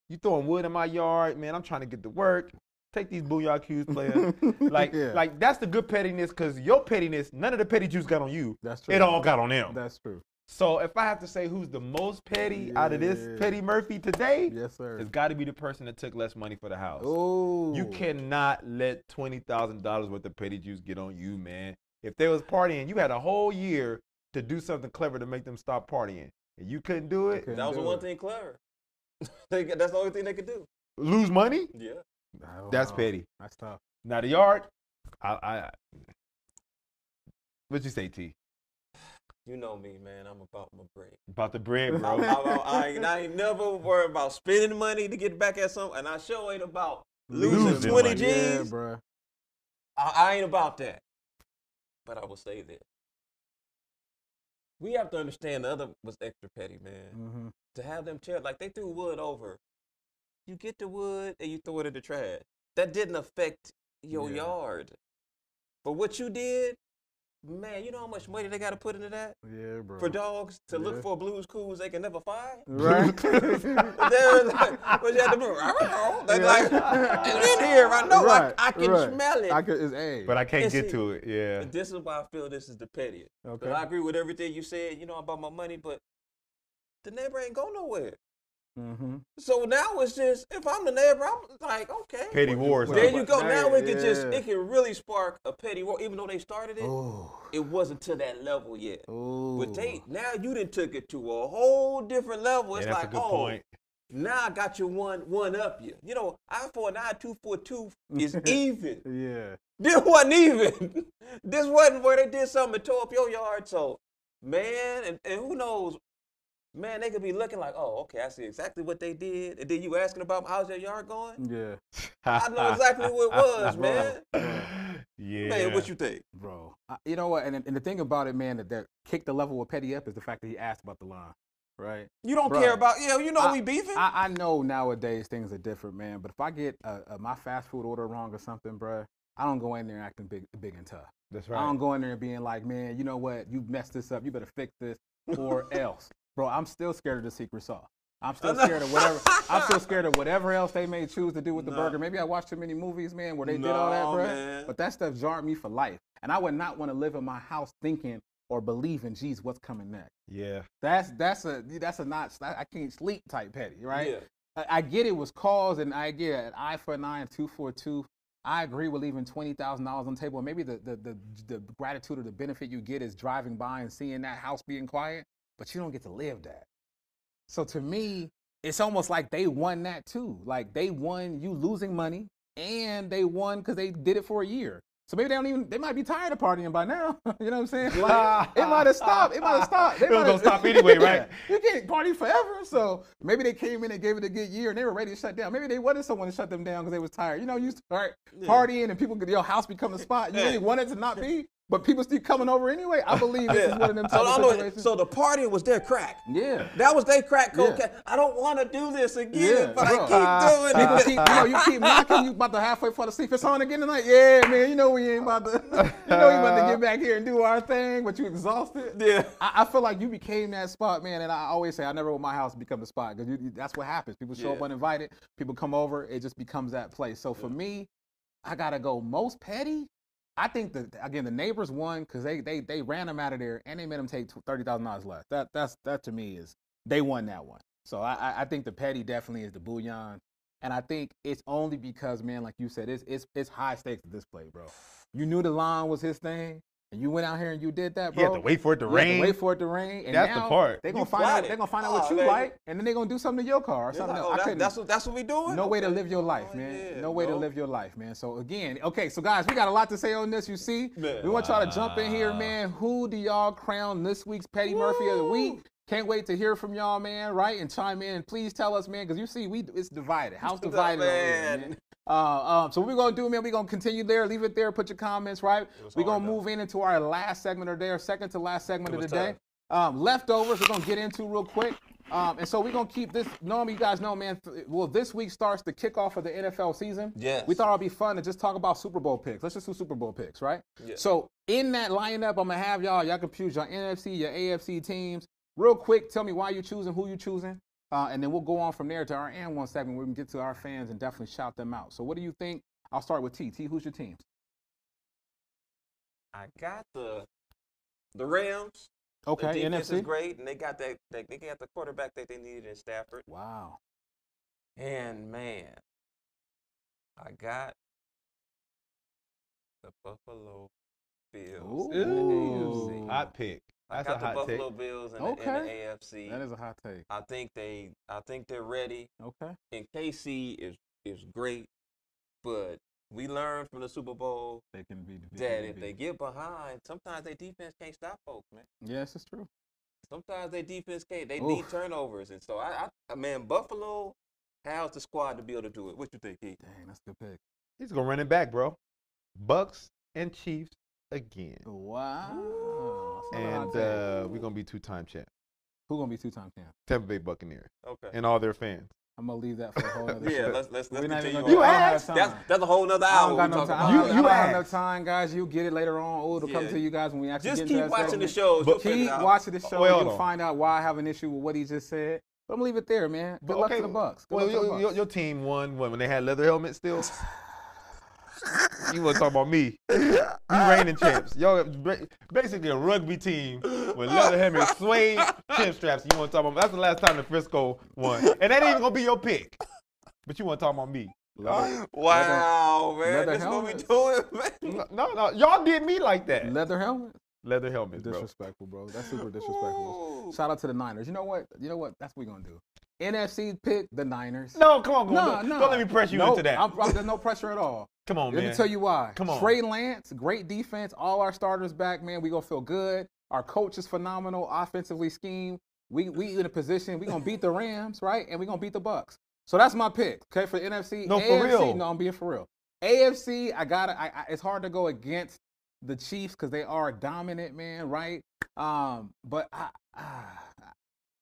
You throwing wood in my yard, man. I'm trying to get to work. Take these booyah cues, player. like, Yeah. like that's the good pettiness because your pettiness, none of the petty juice got on you. That's true. It all got on them. That's true. So if I have to say who's the most petty out of this Petty Murphy today, Yes, sir. it's got to be the person that took less money for the house. Oh. You cannot let twenty thousand dollars worth of petty juice get on you, man. If they was partying, you had a whole year to do something clever to make them stop partying, and you couldn't do it. Okay. That was the one it. thing clever. That's the only thing they could do. Lose money? Yeah. I That's know. petty. That's tough. Now the yard, I, I. What you say, T? You know me, man. I'm about my bread. About the bread, bro. I, I, ain't, I ain't never worried about spending money to get back at something, and I sure ain't about losing, Losing 20 money. Yeah, G's. bro. I, I ain't about that. But I will say this. We have to understand the other was extra petty, man. Mm-hmm. To have them chair like they threw wood over. You get the wood and you throw it in the trash. That didn't affect your Yeah. yard. But what you did, man, you know how much money they got to put into that Yeah, bro. for dogs to Yeah. look for blues clues they can never find? Right. They're like, what you have to do? Like, Yeah. like, it's in here. I know. Right, I, I can right. smell it. I could, it's A. But I can't And get see- to it. Yeah. This is why I feel this is the pettiest. Okay. I agree with everything you said, you know, about my money, but the neighbor ain't go nowhere. Mm-hmm. So now it's just if I'm the neighbor, I'm like, okay. Petty wars. There huh? you go. Now it can just it can really spark a petty war. Even though they started it, Ooh. it wasn't to that level yet. Ooh. But they now you didn't took it to a whole different level. It's Yeah, like, oh, point. now I got you one one up you. You know, I for an eye two for two is even. Yeah. This wasn't even. this wasn't where they did something and tore up your yard. So, man, and, and who knows, man, they could be looking like, oh, okay, I see exactly what they did. And then you asking about how's your yard going? Yeah. I know exactly what it was, man. Yeah. Man, what you think? Bro. I, you know what? And, and the thing about it, man, that, that kicked the level of Petty up is the fact that he asked about the line. Right? You don't Bruh. care about, yeah, you know I- we beefing. I, I know nowadays things are different, man. But if I get uh uh my fast food order wrong or something, bruh, I don't go in there acting big, big and tough. That's right. I right. don't go in there and being like, man, you know what? You messed this up. You better fix this or else. Bro, I'm still scared of the secret sauce. I'm still scared of whatever. I'm still scared of whatever else they may choose to do with the No. burger. Maybe I watched too many movies, man, where they did all that, bro. man. But that stuff jarred me for life. And I would not want to live in my house thinking or believing, geez, what's coming next. yeah. That's that's a that's a not I I can't sleep type petty, right? Yeah. I, I get it was caused, and I get an eye for an eye and two for a two. I agree with leaving twenty thousand dollars on the table. Maybe the, the the the gratitude or the benefit you get is driving by and seeing that house being quiet, but you don't get to live that. So to me, it's almost like they won that too. Like they won you losing money, and they won because they did it for a year. So maybe they don't even. They might be tired of partying by now. you know what I'm saying? Like, it might have stopped. It might have stopped. They It was might gonna stop anyway, right? you can't party forever. So maybe they came in and gave it a good year and they were ready to shut down. Maybe they wanted someone to shut them down because they was tired. You know, you start Yeah. partying and people could your house become a spot. You really wanted to not be, but people still coming over anyway. I believe this is one of them So, type I of know, situations. so the party was their crack. yeah. That was their crack Yeah. cocaine. I don't want to do this again, Yeah, but bro. I keep ah. doing People it. keep, you know, you keep knocking. You about to halfway fall asleep. It's on again tonight. Yeah, man. You know we ain't about to. You know we about to get back here and do our thing, but you exhausted. Yeah. I, I feel like you became that spot, man. And I always say I never want my house to become the spot because that's what happens. People show up uninvited. People come over. It just becomes that place. So for me, I gotta go most petty. I think that again the neighbors won because they they they ran them out of there and they made them take thirty thousand dollars less. That that's that to me is they won that one. So I I- I think the petty definitely is the bouillon, and I think it's only because man, like you said, it's it's it's high stakes at this play, bro. You knew the line was his thing, and you went out here and you did that, bro. You have to wait for it to You have to rain. wait for it to rain. And That's the part. They're gonna find out. plotted. They're gonna find out Oh, what you man. like, and then they're gonna do something to your car or It's something like, else. oh, I that's, couldn't- that's what that's what we doing. no way to live your oh, life, Oh, man. yeah. No way to live your life, man. So again, okay, so guys, we got a lot to say on this. You see, Man. we want y'all to jump in here, man. Who do y'all crown this week's Petty Murphy of the week? Can't wait to hear from y'all, man. Right and chime in. Please tell us, man, because you see, we it's divided. House The divided over here, man. Uh, um, so what we're gonna do, man, we're gonna continue there. Leave it there. Put your comments, right? We're gonna though. move in into our last segment of there, second to last segment of the day. Um, leftovers, we're gonna get into real quick. Um, and so we're gonna keep this. Normally, you guys know, man. th- Well, this week starts the kickoff of the NFL season. Yes. We thought it'd be fun to just talk about Super Bowl picks. Let's just do Super Bowl picks, right? Yeah. So in that lineup, I'm gonna have y'all. Y'all can choose your NFC, your AFC teams. Real quick, tell me why you choosing, who you choosing, uh, and then we'll go on from there to our and one segment where we can get to our fans and definitely shout them out. So what do you think? I'll start with T. T, who's your team? I got the the Rams. Okay, the defense NFC. is great, and they got that. They, they got the quarterback that they needed in Stafford. Wow. And man, I got the Buffalo Bills in Ooh. Hot pick. I That's got a the Buffalo take. Bills in, the, in the AFC. That is a hot take. I think they, I think they're ready. Okay. And KC is is great, but we learned from the Super Bowl They can be. they that if they get behind, sometimes their defense can't stop folks, man. Yes, it's true. Sometimes their defense can't. They Oof. need turnovers, and so I, I, man, Buffalo has the squad to be able to do it. What you think, Keith? Dang, that's a good pick. He's gonna run it back, bro. Bucks and Chiefs again. Wow. That's another hot And uh, we're gonna be two-time champ. Who gonna be two-time champ? Tampa Bay Buccaneers Okay. and all their fans. I'm gonna leave that for a whole other Yeah, show. let's let's We're let's not continue. gonna- on. I don't have asked. That's that's a whole nother I hour. don't got no time. about I You- I you don't have no time, guys. You'll get it later on. Oh, it'll come to you guys when we actually Just get keep into that watching the segment. shows. You'll Keep watching the show. Wait, You'll on. find out why I have an issue with what he just said. But I'm gonna leave it there, man. Good But luck okay, to the Bucks. Good well, luck the your, Bucks. your, your team won when, when they had leather helmets still. you want to talk about me? You reigning champs. Y'all basically a rugby team with leather helmets, suede chin straps. You want to talk about? That's the last time the Frisco won, and that ain't even gonna be your pick. But you want to talk about me? Leather, Wow, man, leather that's what we helmets. doing, man. No, no, y'all did me like that. leather helmet. Leather helmets, bro. Disrespectful, bro. That's super disrespectful. Ooh. Shout out to the Niners. You know what? You know what? That's what we're gonna do. NFC pick the Niners. No, come on, come no, on. no. Don't let me press you no, into that. I'm, I'm- there's no pressure at all. come on, man. Let man. me tell you why. Come on. Trey Lance, great defense. All our starters back, man. We gonna feel good. Our coach is phenomenal. Offensively scheme. We we in a position. We gonna beat the Rams, right? And we gonna beat the Bucks. So that's my pick. Okay, for the NFC. No, for real. No, I'm being for real. AFC, I gotta. I, I, it's hard to go against the Chiefs because they are dominant, man. Right? Um, but I, ah,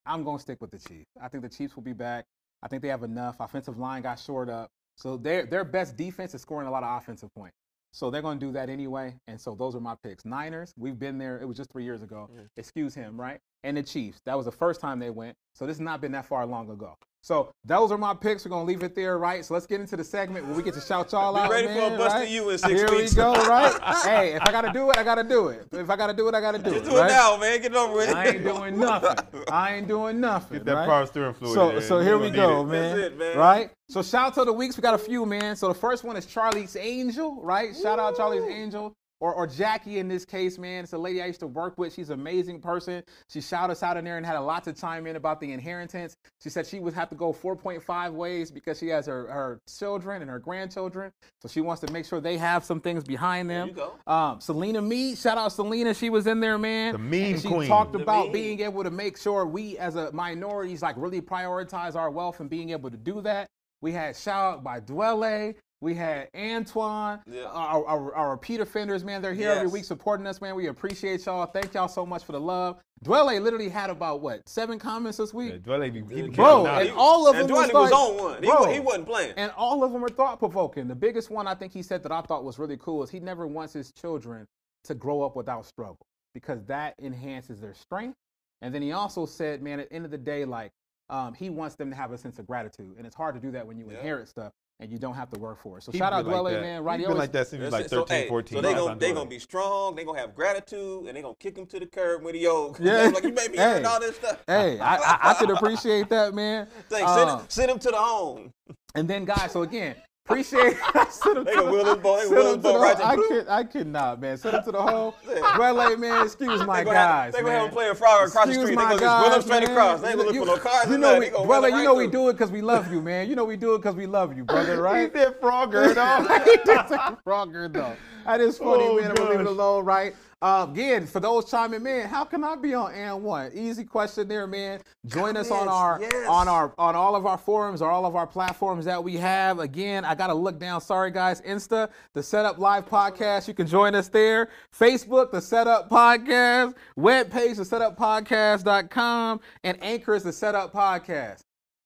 I'm gonna stick with the Chiefs. I think the Chiefs will be back. I think they have enough. Offensive line got shored up. So their their best defense is scoring a lot of offensive points. So they're going to do that anyway. And so those are my picks. Niners, we've been there. It was just three years ago. Mm. Excuse him, right? And the Chiefs, that was the first time they went. So this has not been that far long ago. So those are my picks. We're going to leave it there, right? So let's get into the segment where we get to shout y'all out. Be out. ready for a man, Buster right? U in six Here weeks. we go, right? hey, if I got to do it, I got to do it. If I got to do it, I got to do Just it. do it right? now, man. Get it over with. I ain't doing nothing. I ain't doing nothing. Get that right? power steering fluid. So, man. so here we go, it. man. That's it, man. Right? So shout out to the weeks. We got a few, man. So the first one is Charlie's Angel, right? Shout out Charlie's Angel. Or, or Jackie in this case, man. It's a lady I used to work with. She's an amazing person. She shouted us out in there and had a lot to chime in about the inheritance. She said she would have to go 4.5 ways because she has her, her children and her grandchildren. So she wants to make sure they have some things behind them. you go. Um, Selena Mead, shout out Selena. She was in there, man. The meme And she queen. talked The about meme. being able to make sure we as a minorities like really prioritize our wealth and being able to do that. We had shout out by Dwelle. We had Antoine, Yeah. our, our, our repeat offenders, man. They're here every week supporting us, man. We appreciate y'all. Thank y'all so much for the love. Dwelle literally had about what seven comments this week, Yeah, Dwelle be- he be Bro, catching and all of and them was Dwight was on one. He, Bro. wa- he wasn't playing. and all of them are thought provoking. The biggest one I think he said that I thought was really cool is he never wants his children to grow up without struggle because that enhances their strength. And then he also said, man, at the end of the day, like um, he wants them to have a sense of gratitude, and it's hard to do that when you Yeah. inhare stuff and you don't have to work for it. So He shout out like Dwelle, that. man. He Right? been like that since he was like That's 13, so, hey, 14. So they Right, gonna they gonna be strong. They're gonna have gratitude, and they're gonna kick him to the curb when he old. Yeah. like you made me Hey. all this stuff. Hey, I, I, I could appreciate that, man. Thanks. Send, him, uh, send him to the home. And then, guys, so again, appreciate. send him They to the- wheel his send him to the right. I blue. could, I could not, man. Send him to the hole. Yeah. Dwelle, man. Excuse my They guys, have, they gonna have him playing frog across the street. They gonna just wheel straight across. They ain't gonna look for no cars. You know, we, gonna you right know we do it because we love you, man. You know we do it because we love you, brother, right? He said Frogger, though. he did Frogger, though. That is oh, funny, Oh, man. I'm gonna leave it alone, right? Um, again, for those chiming in, how can I be on and one? Easy question there, man. Join us on our yes. on our on all of our forums or all of our platforms that we have. Again, I gotta look down. Sorry, guys. Insta, the Setup Live Podcast. You can join us there. Facebook, the Setup Podcast. Webpage, the SetupPodcast.com, and Anchor is the Setup Podcast.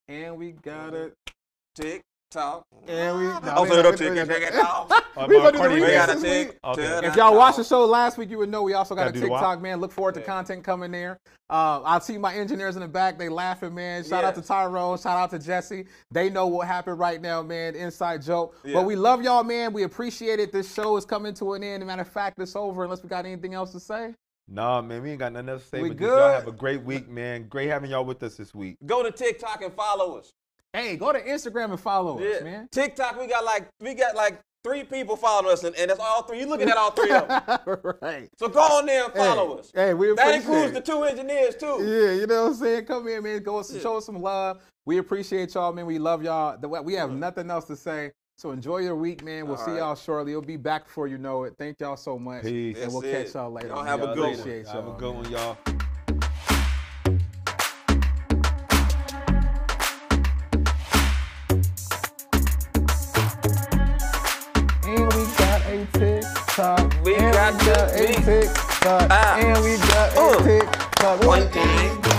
And we got it. Tick tock. And we. Don't. Uh, We my gonna do the Cardi We remix B. gotta this week. Okay. If y'all tock. watched the show last week, you would know we also got Gotta a TikTok, man. Look forward to content coming there. Uh, I see my engineers in the back. They laughing, man. Shout out to Yes. Tyrone. Shout out to Jesse. They know what happened right now, man. Inside joke. Yeah. But we love y'all, man. We appreciate it. This show is coming to an end. matter of fact, it's over unless we got anything else to say. Nah, man, we ain't got nothing else to say. We but just y'all good? have a great week, man. Great having y'all with us this week. Go to TikTok and follow us. Hey, go to Instagram and follow us, Yeah. man. TikTok, we got like we got like three people following us, and, and that's all three. You looking at all three of them. right. So go on there and follow hey, us. Hey, we That includes it. the two engineers too. Yeah, you know what I'm saying? Come in, man. Go Yeah. show us some love. We appreciate y'all, man. We love y'all. We have nothing else to say. So enjoy your week, man. We'll All see right. y'all shortly. It'll be back before you know it. Thank y'all so much. Peace. And we'll it. catch y'all later. Y'all have a Y'all good one. appreciate Have a good man. one, y'all. TikTok. We and got we got the a beat. TikTok. Ah. And we got a Uh. TikTok. One thing.